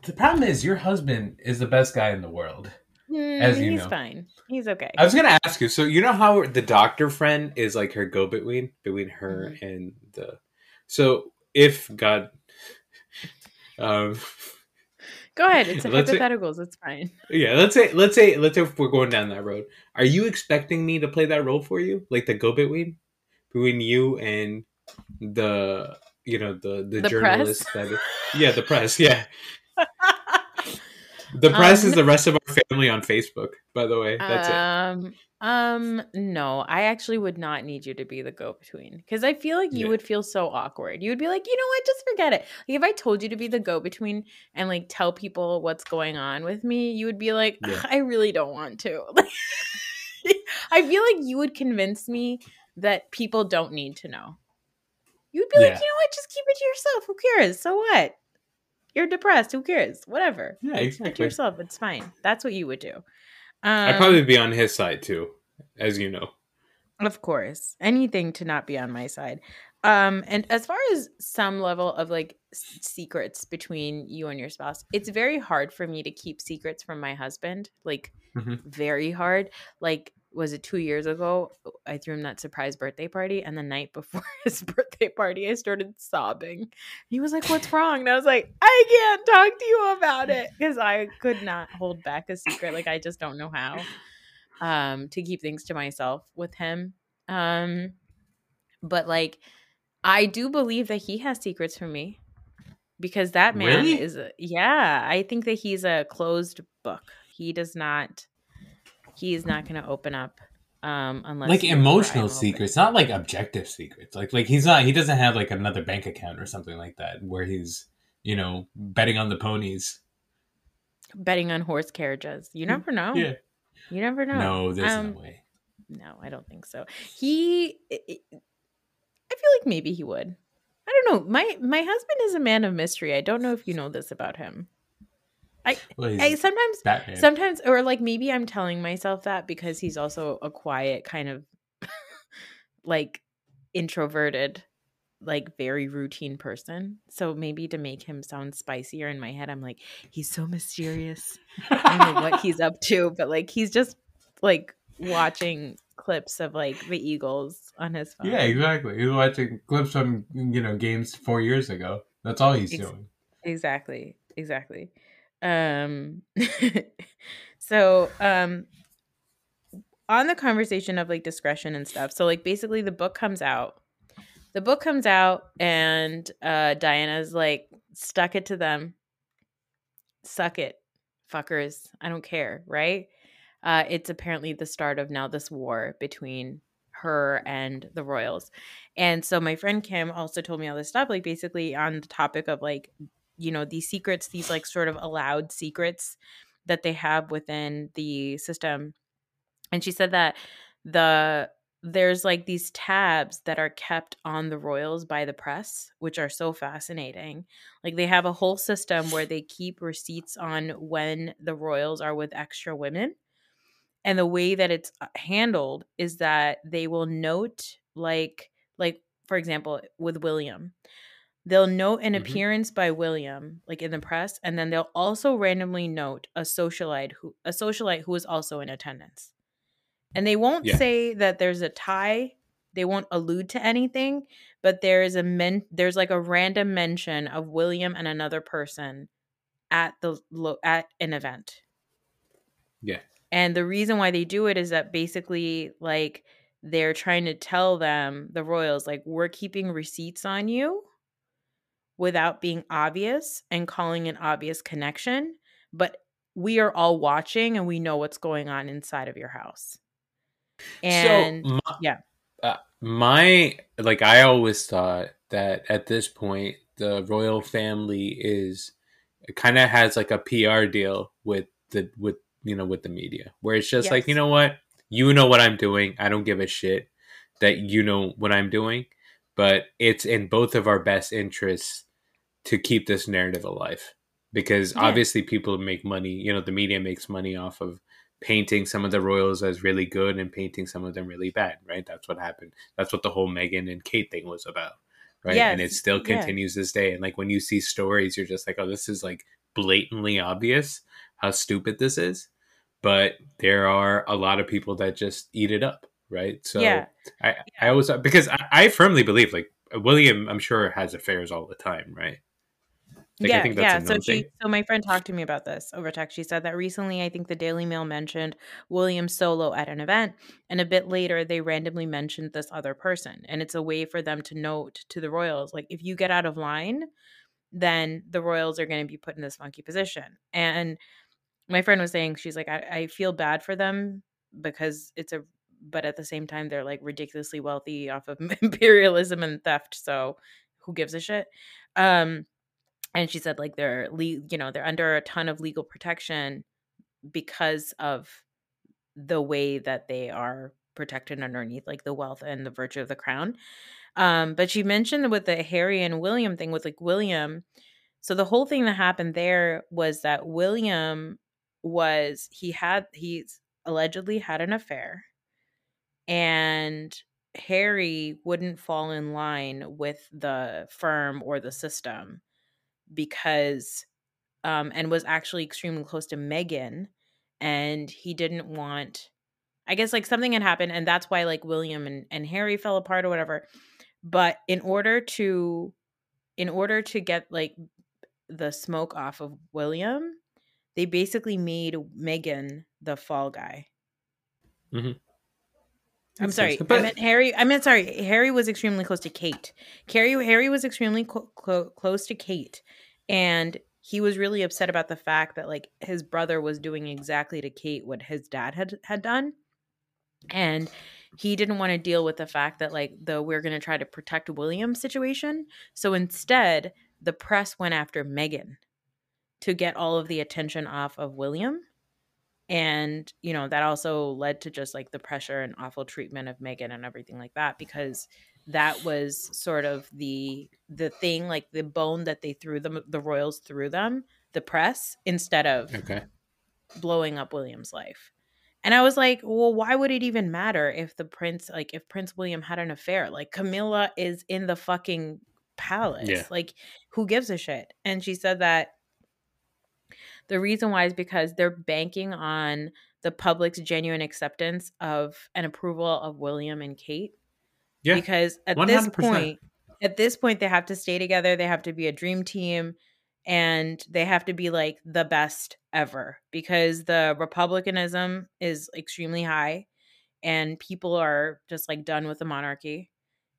The problem is your husband is the best guy in the world Mm, As you he's know. fine he's okay i was gonna ask you so you know how the doctor friend is like her go-between between her Mm-hmm. and the so if god um go ahead it's *laughs* a Let's say- hypotheticals it's fine Yeah, let's say let's say let's say if we're going down that road. Are you expecting me to play that role for you? Like the go between between you and the you know the the, The journalist press? that yeah, the press, yeah. *laughs* The press Um, is the rest of our family on Facebook, by the way. That's it. um Um, no, I actually would not need you to be the go between because I feel like you Yeah. would feel so awkward. You would be like, you know what, just forget it. Like if I told you to be the go between and like tell people what's going on with me, you would be like, Yeah. I really don't want to. *laughs* I feel like you would convince me that people don't need to know. You would be like, you know what, just keep it to yourself. Who cares? So what? You're depressed. Who cares? Whatever. Yeah, exactly. to yourself. It's fine. That's what you would do. Um, I'd probably be on his side too, as you know. Of course. Anything to not be on my side. Um and as far as some level of like secrets between you and your spouse, it's very hard for me to keep secrets from my husband. Like Mhm. very hard. Like was it 2 years ago I threw him that surprise birthday party and the night *laughs* before his birthday party I started sobbing. He was like, "What's wrong?" And I was like, "I can't talk to you about it *laughs* because I could not hold back a secret. Like I just don't know how." um to keep things to myself with him um but like i do believe that he has secrets from me because that man Really? is a, yeah i think that he's a closed book he does not he's not going to open up um unless like emotional open. secrets, not like objective secrets. Like like he's not he doesn't have like another bank account or something like that where he's you know betting on the ponies. betting on horse carriages you never know Yeah. you never know No, there's Um, no way. No, I don't think so. He, I I feel like maybe he would. I don't know. My my husband is a man of mystery. I don't know if you know this about him. Well, I sometimes, Batman. sometimes, or like maybe I'm telling myself that because he's also a quiet kind of, *laughs* like, introverted, like very routine person. So maybe to make him sound spicier in my head, I'm like, he's so mysterious. I don't know what *laughs* he's up to, but like he's just like watching clips of like the Eagles on his phone. yeah, exactly. He's watching clips from you know games four years ago. That's all he's Ex- doing. Exactly. Exactly. Um *laughs* so um on the conversation of like discretion and stuff. So like basically the book comes out. The book comes out and uh Diana's like stuck it to them. Suck it, fuckers. I don't care, right? Uh it's apparently the start of now this war between her and the royals. And so my friend Kim also told me all this stuff like basically on the topic of like you know these secrets these like sort of allowed secrets that they have within the system. And she said that the there's like these tabs that are kept on the royals by the press which are so fascinating. Like they have a whole system where they keep receipts on when the royals are with extra women. And the way that it's uh, handled is that they will note like like for example with william they'll note an Mhm. appearance by william like in the press and then they'll also randomly note a socialite who a socialite who is also in attendance and they won't Yeah. say that there's a tie they won't allude to anything but there is a men there's like a random mention of william and another person at the lo- at an event Yeah. and the reason why they do it is that basically, like, they're trying to tell them, the royals, like, we're keeping receipts on you without being obvious and calling an obvious connection. But we are all watching and we know what's going on inside of your house. And so my, yeah. uh, my like I always thought that at this point the royal family is kind of has like a PR deal with the with you know with the media where it's just like you know what you know what I'm doing I don't give a shit that you know what I'm doing but it's in both of our best interests to keep this narrative alive. Because Yeah. obviously people make money you know the media makes money off of painting some of the royals as really good and painting some of them really bad right? That's what happened. That's what the whole meghan and Kate thing was about right? And it Yes, still yeah. continues this day. And like when you see stories you're just like oh this is like blatantly obvious how stupid this is. But there are a lot of people that just eat it up right? So yeah. I, I always because I, I firmly believe like William I'm sure has affairs all the time right like, I yeah, think that's yeah. So she, thing. so my friend talked to me about this over text. She said that recently, I think the Daily Mail mentioned William Solo at an event, and a bit later they randomly mentioned this other person, and it's a way for them to note to the royals, like if you get out of line, then the royals are going to be put in this funky position. And my friend was saying she's like, I, I feel bad for them because it's a but at the same time they're like ridiculously wealthy off of *laughs* imperialism and theft so who gives a shit um and she said like they're you know they're under a ton of legal protection because of the way that they are protected underneath like the wealth and the virtue of the crown. Um but she mentioned with the harry and william thing with like william so the whole thing that happened there was that william was he had he's allegedly had an affair and harry wouldn't fall in line with the firm or the system because um and was actually extremely close to meghan and he didn't want i guess like something had happened and that's why like william and, and harry fell apart or whatever but in order to in order to get like the smoke off of william they basically made meghan the fall guy Mm-hmm. I'm sorry. sense. I But- meant Harry. I meant sorry. Harry was extremely close to Kate. Harry Harry was extremely clo- close to Kate, and he was really upset about the fact that like his brother was doing exactly to Kate what his dad had had done, and he didn't want to deal with the fact that like the we're going to try to protect William situation. So instead, the press went after Meghan to get all of the attention off of William and you know that also led to just like the pressure and awful treatment of Meghan and everything like that because that was sort of the the thing like the bone that they threw them the royals threw them the press instead of Okay. blowing up William's life. And I was like, well, why would it even matter if the prince, like, if Prince William had an affair? Like, Camilla is in the fucking palace. Yeah. Like, who gives a shit? And she said that the reason why is because they're banking on the public's genuine acceptance of and approval of William and Kate. Yeah. Because at this 100%. point, at this point, they have to stay together. They have to be a dream team and they have to be like the best ever because the republicanism is extremely high and people are just like done with the monarchy.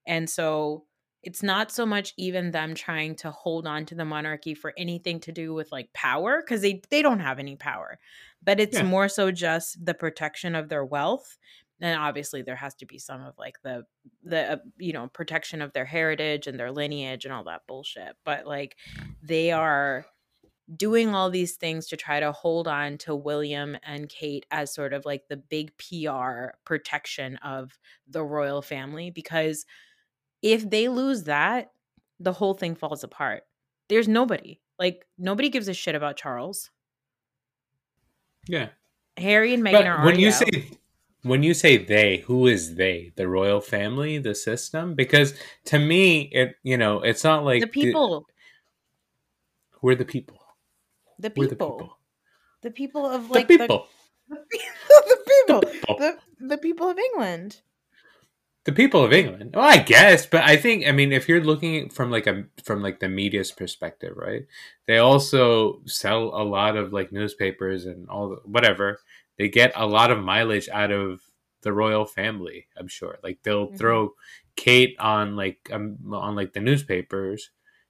And so it's not so much even them trying to hold on to the monarchy for anything to do with like power because they they don't have any power but it's Yeah. more so just the protection of their wealth and obviously there has to be some of like the the uh, you know protection of their heritage and their lineage and all that bullshit but like they are doing all these things to try to hold on to William and Kate as sort of like the big PR protection of the royal family because if they lose that, the whole thing falls apart. There's nobody. Like nobody gives a shit about Charles. Yeah. Harry and Meghan But are when you out. say when you say they, who is they? The royal family, the system? Because to me, it you know, it's not like the people, We're the people? the people, the people? the people of The like *laughs* people. the, the people, people. the, the people of England. The people of England. Well, I guess, but I think I mean if you're looking from like a from like the media's perspective, right? They also sell a lot of like newspapers and all the, whatever. They get a lot of mileage out of the royal family. I'm sure. Like they'll Mhm. throw Kate on like um, on like the newspapers,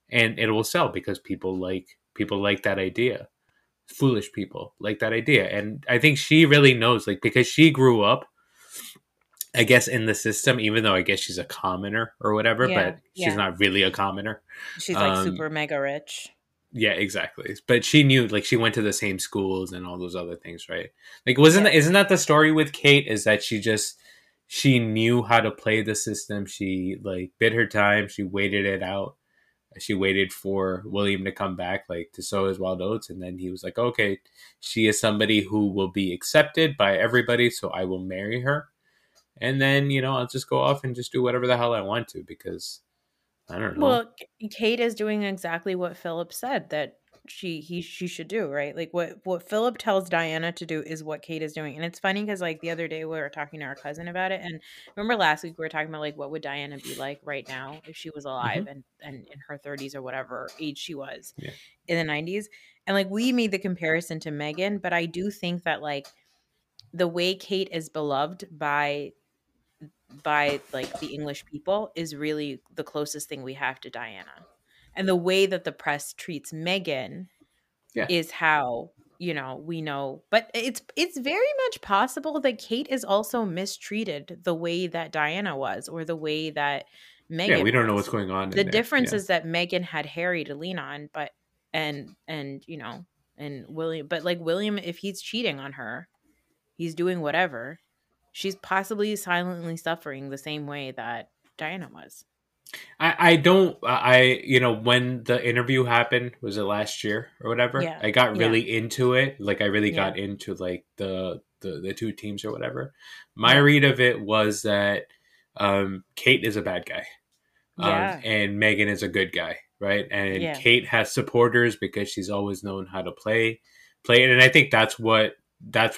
and it will sell because people like people like that idea. Foolish people like that idea, and I think she really knows, like because she grew up I guess in the system, even though I guess she's a commoner or whatever, Yeah, but she's yeah. not really a commoner. She's like Um, super mega rich. Yeah, exactly. But she knew, like, she went to the same schools and all those other things, right? Like, wasn't Yeah. isn't that the story with Kate? Is that she just she knew how to play the system. She like bid her time. She waited it out. She waited for William to come back, like to sow his wild oats, and then he was like, "Okay, she is somebody who will be accepted by everybody, so I will marry her." And then you know I'll just go off and just do whatever the hell I want to because I don't know. Well, Kate is doing exactly what Philip said that she he she should do, right? Like what what Philip tells Diana to do is what Kate is doing. And it's funny cuz like the other day we were talking to our cousin about it and remember last week we were talking about like what would Diana be like right now if she was alive mm-hmm. and and in her 30s or whatever age she was Yeah. in the 90s. And like we made the comparison to Meghan, but I do think that like the way Kate is beloved by by like the English people is really the closest thing we have to Diana. And the way that the press treats Meghan Yeah. is how you know, we know, but it's it's very much possible that Kate is also mistreated the way that Diana was, or the way that Meghan. yeah, we don't know what's going on. The difference Yeah. is that Meghan had Harry to lean on, but and and you know, and William, but like William, if he's cheating on her, he's doing whatever. She's possibly silently suffering the same way that Diana was. I, I don't I you know when the interview happened was it last year or whatever Yeah. I got Yeah. really into it like I really Yeah. got into like the, the the two teams or whatever my Yeah. read of it was that um Kate is a bad guy um, and Meghan is a good guy right and Yeah. Kate has supporters because she's always known how to play play it and I think that's what that's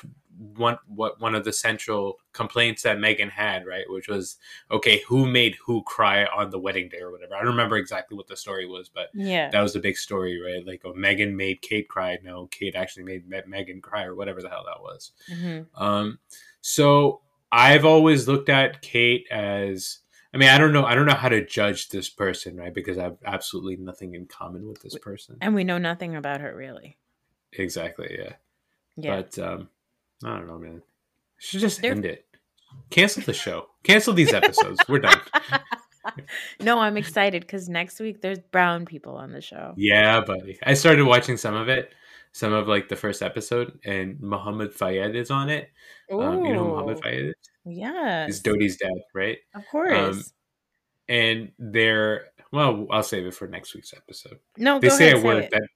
one what one of the central complaints that Meghan had right which was okay, who made who cry on the wedding day or whatever. I don't remember exactly what the story was, but Yeah. that was the big story, right? Like, oh, Meghan made Kate cry. No, Kate actually made Me- Meghan cry, or whatever the hell that was. hmm Um, so I've always looked at Kate as. I mean, I don't know. I don't know how to judge this person, right? Because I have absolutely nothing in common with this person. And we know nothing about her really. Exactly. Yeah. Yeah. But um, I don't know, man. Should just They're- end it. Cancel the show. Cancel these episodes. We're done. *laughs* no, I'm excited because next week there's brown people on the show. Yeah, buddy. I started watching some of it, some of like the first episode, and Muhammad Fayed is on it. Um, you know Muhammad Fayed is? Yes. Is Dodi's dad, right? Of course. And they're well, I'll save it for next week's episode. no, They go say ahead, a say word it. that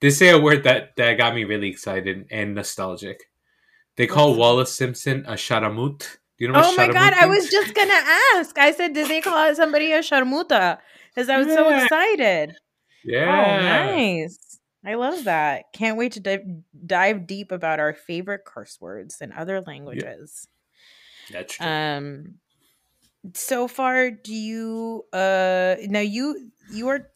they say a word that that got me really excited and nostalgic. They call What's- Wallis Simpson a sharamut. Do you know what Oh my god, I was just gonna ask. I said, did they call somebody a sharmuta? Because I was so excited. yeah. Oh, nice. I love that. Can't wait to dive, dive deep about our favorite curse words in other languages. That's true. Um so far do you uh now you you are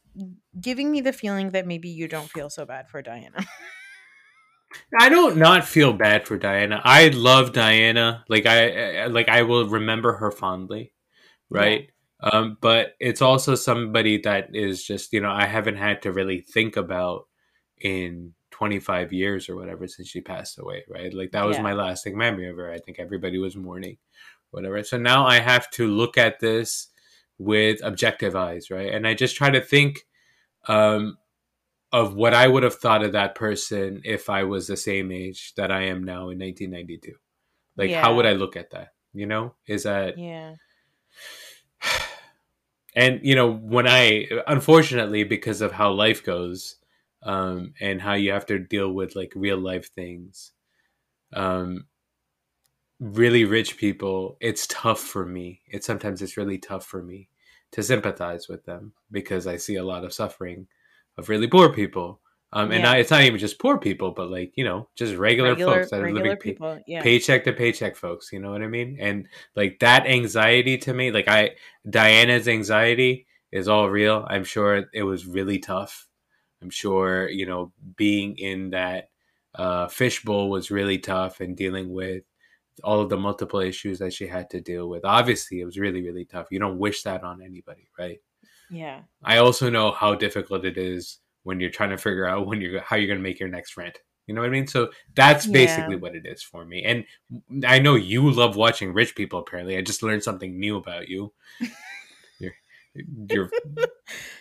giving me the feeling that maybe you don't feel so bad for Diana. *laughs* I don't not feel bad for Diana. I love Diana. Like I like I will remember her fondly, right? Um, but it's also somebody that is just you know I haven't had to really think about in 25 years or whatever since she passed away, right? Like that was Yeah. my lasting memory of her. I think everybody was mourning, whatever. So now I have to look at this with objective eyes, right? And I just try to think um, of what I would have thought of that person if I was the same age that I am now in 1992. Like, how would I look at that? You know, is that yeah. *sighs* and you know when i unfortunately because of how life goes um and how you have to deal with like real life things um really rich people it's tough for me it's sometimes it's really tough for me to sympathize with them because i see a lot of suffering of really poor people um and Yeah. not, it's not even just poor people but like you know just regular, folks that are living people. Yeah. paycheck to paycheck folks you know what i mean and like that anxiety to me like i diana's anxiety is all real i'm sure it was really tough i'm sure you know being in that uh fishbowl was really tough and dealing with all of the multiple issues that she had to deal with obviously it was really really tough you don't wish that on anybody right yeah. i also know how difficult it is when you're trying to figure out when you're how you're going to make your next rent you know what i mean so that's Yeah. basically what it is for me and i know you love watching rich people apparently i just learned something new about you *laughs* you're, you're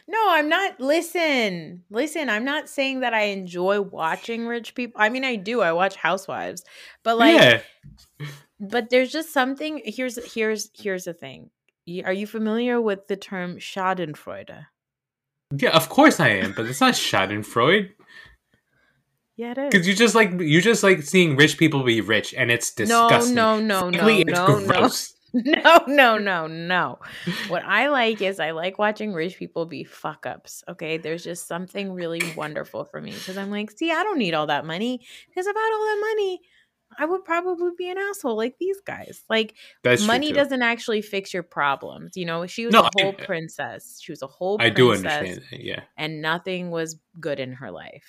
No, I'm not. Listen, listen. I'm not saying that I enjoy watching rich people. I mean, I do. I watch Housewives, but like, yeah but there's just something. Here's here's here's the thing. Are you familiar with the term Schadenfreude? yeah of course i am but it's not schadenfreude Yeah, it is. because you just like you just like seeing rich people be rich and it's disgusting no, no, no, Frankly, it's no, no. gross. *laughs* No, no, no, no. What I like is I like watching rich people be fuck ups. Okay. There's just something really wonderful for me because I'm like, see, I don't need all that money because if I had all that money, I would probably be an asshole like these guys. Like, that's money doesn't actually fix your problems. You know, she was No, a whole I- princess. She was a whole i do understand that yeah And nothing was good in her life.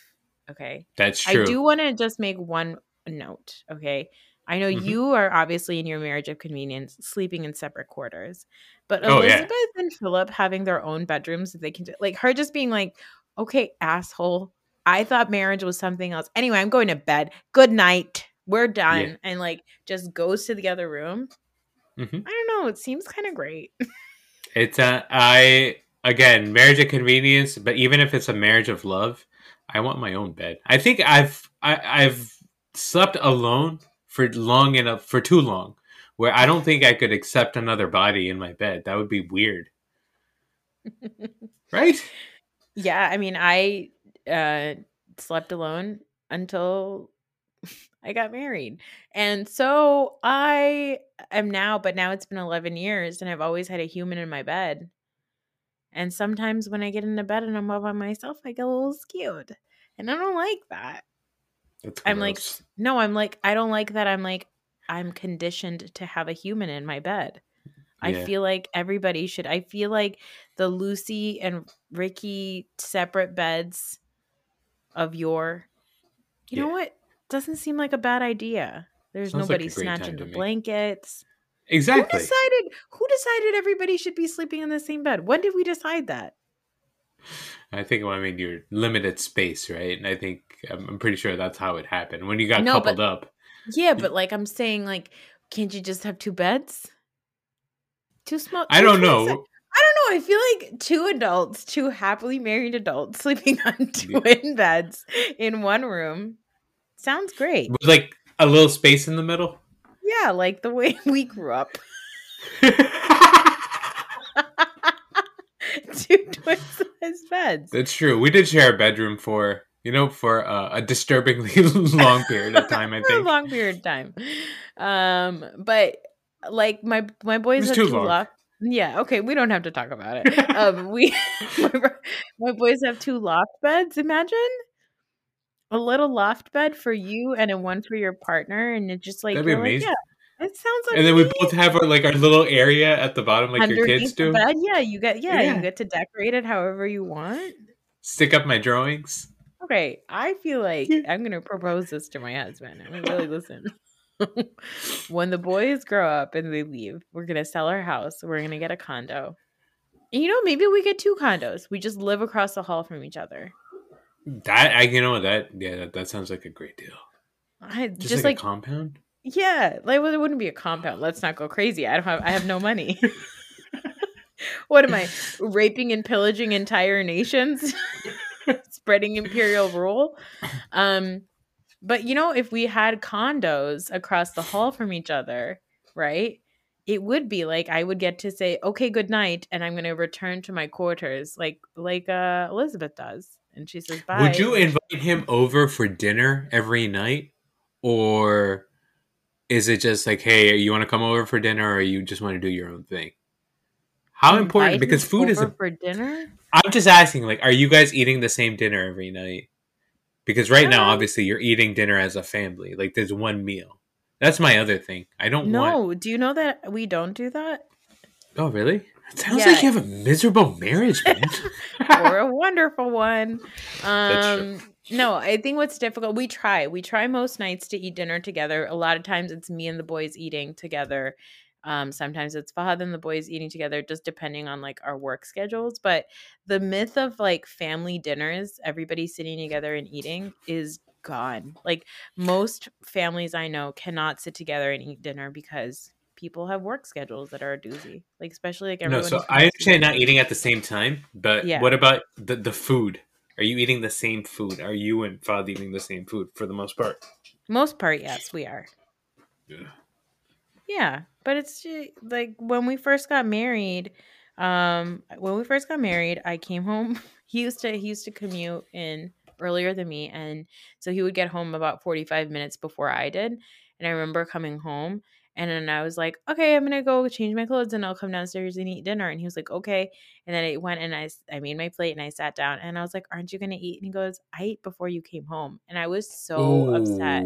Okay. that's true I do want to just make one note, okay? I know Mhm. you are obviously in your marriage of convenience, sleeping in separate quarters, but Oh, yeah. Elizabeth and Philip having their own bedrooms that they can do, like her just being like, "Okay, asshole, I thought marriage was something else. Anyway, I'm going to bed. Good night. We're done. Yeah. And like just goes to the other room. Mhm. I don't know. It seems kind of great. *laughs* It's a i again marriage of convenience, but even if it's a marriage of love, I want my own bed. I think I've I, I've slept alone for long enough for too long, where I don't think I could accept another body in my bed. That would be weird, *laughs* right? yeah, I mean, I uh slept alone until I got married. And so I am now, but now it's been 11 years and I've always had a human in my bed. And sometimes when I get into bed and I'm all by myself, I get a little scared. And I don't like that. That's I'm like, no, I'm like, I don't like that. I'm like, I'm conditioned to have a human in my bed. I feel like everybody should. I feel like the Lucy and Ricky separate beds of your, you know what? Doesn't seem like a bad idea. There's Sounds nobody great snatching the blankets. exactly. Who decided? Who decided everybody should be sleeping in the same bed? When did we decide that? I think well, I mean your limited space, right? And I think I'm, pretty sure that's how it happened when you got No, coupled but- up. Yeah, but like I'm saying, like, can't you just have two beds? Two small. I don't know. I don't know. I feel like two adults, two happily married adults, *laughs* sleeping on twin beds in one room sounds great. With like a little space in the middle. Yeah, like the way *laughs* we grew up. *laughs* *laughs* two twin size beds. That's true. We did share a bedroom for you know for uh, a disturbingly long period of time. I for a long period of time. Um, but like my my boys have too two long. loft. Yeah, okay, we don't have to talk about it. um, we my, my boys have two loft beds. Imagine a little loft bed for you and a one for your partner, and it's just like That'd be you're like, amazing. yeah, it sounds like and then we both have our, like our little area at the bottom, like your kids do. bed. Yeah, you get yeah, Yeah. you get to decorate it however you want. Stick up my drawings. Okay, I feel like I'm gonna propose this to my husband. I'm gonna really listen. *laughs* when the boys grow up and they leave, we're gonna sell our house. We're gonna get a condo. And you know, maybe we get two condos. We just live across the hall from each other. That I you know that yeah that, that sounds like a great deal. I Just, just, like, like, a compound. yeah, like well, it wouldn't be a compound. Let's not go crazy. I don't have I have no money. *laughs* what am I raping and pillaging entire nations? *laughs* Spreading imperial rule. Um but you know if we had condos across the hall from each other, right? It would be like I would get to say okay good night and I'm going to return to my quarters like like uh Elizabeth does. And she says bye. Would you invite him over for dinner every night, or is it just like, hey, you want to come over for dinner, or you just want to do your own thing? How important? Because food is. A, for dinner? I'm just asking, like, are you guys eating the same dinner every night? Because right now, Um, obviously, you're eating dinner as a family. Like, there's one meal. That's my other thing. I don't want. No, do you know that we don't do that? Oh, really? It sounds Yeah. like you have a miserable marriage, man. *laughs* or a wonderful one. Um no, I think what's difficult, we try. We try most nights to eat dinner together. A lot of times it's me and the boys eating together. Um, sometimes it's Fahad and the boys eating together, just depending on like our work schedules. But the myth of like family dinners, everybody sitting together and eating, is gone. Like most families I know cannot sit together and eat dinner because people have work schedules that are a doozy. Like especially like everyone. no, so I understand not eating at the same time, but Yeah. what about the, the food? Are you eating the same food? Are you and Fad eating the same food for the most part? Most part, yes, we are. Yeah. Yeah, but it's like when we first got married. Um, when we first got married, I came home. *laughs* He used to he used to commute in earlier than me, and so he would get home about forty five minutes before I did. And I remember coming home, and then I was like, "Okay, I'm gonna go change my clothes, and I'll come downstairs and eat dinner." And he was like, "Okay." And then I went and I, I made my plate and I sat down, and I was like, "Aren't you gonna eat?" And he goes, "I ate before you came home," and I was so upset.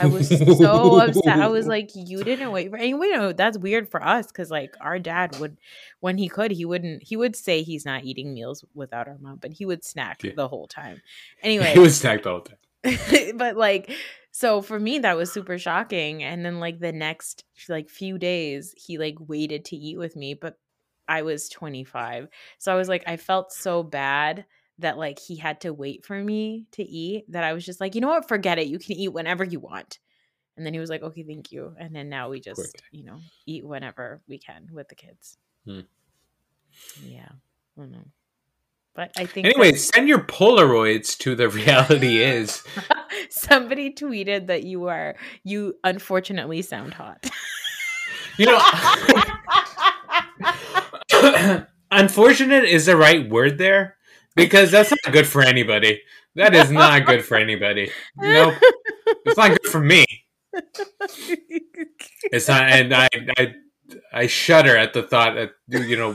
I was so upset. I was like, you didn't wait for and we know that's weird for us because like our dad would when he could, he wouldn't he would say he's not eating meals without our mom, but he would snack Yeah. the whole time. Anyway, *laughs* he was stacked all the time. *laughs* but like so for me that was super shocking. And then like the next like few days he like waited to eat with me, but I was 25. So I was like I felt so bad that like he had to wait for me to eat that I was just like, you know what, forget it. You can eat whenever you want. And then he was like, okay, thank you. And then now we just, Quick. you know, eat whenever we can with the kids. Hmm. Yeah. I don't know. But I think Anyway, send your Polaroids to the reality is. *laughs* somebody tweeted that you are, you unfortunately sound hot. You know, *laughs* unfortunate is the right word there because that's not good for anybody. That is not good for anybody. Nope. It's not good for me. *laughs* It's not, and I, I, I shudder at the thought that you know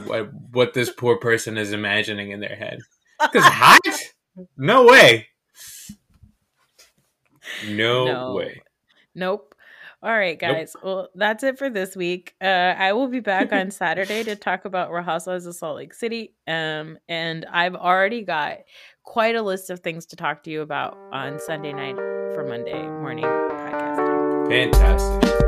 what, this poor person is imagining in their head. Because hot? *laughs* No way. No, No. way. Nope. All right, Nope. guys. Well, that's it for this week. Uh, I will be back on *laughs* Saturday to talk about Real Housewives of Salt Lake City. Um, and I've already got quite a list of things to talk to you about on Sunday night for Monday morning podcast. Fantastic.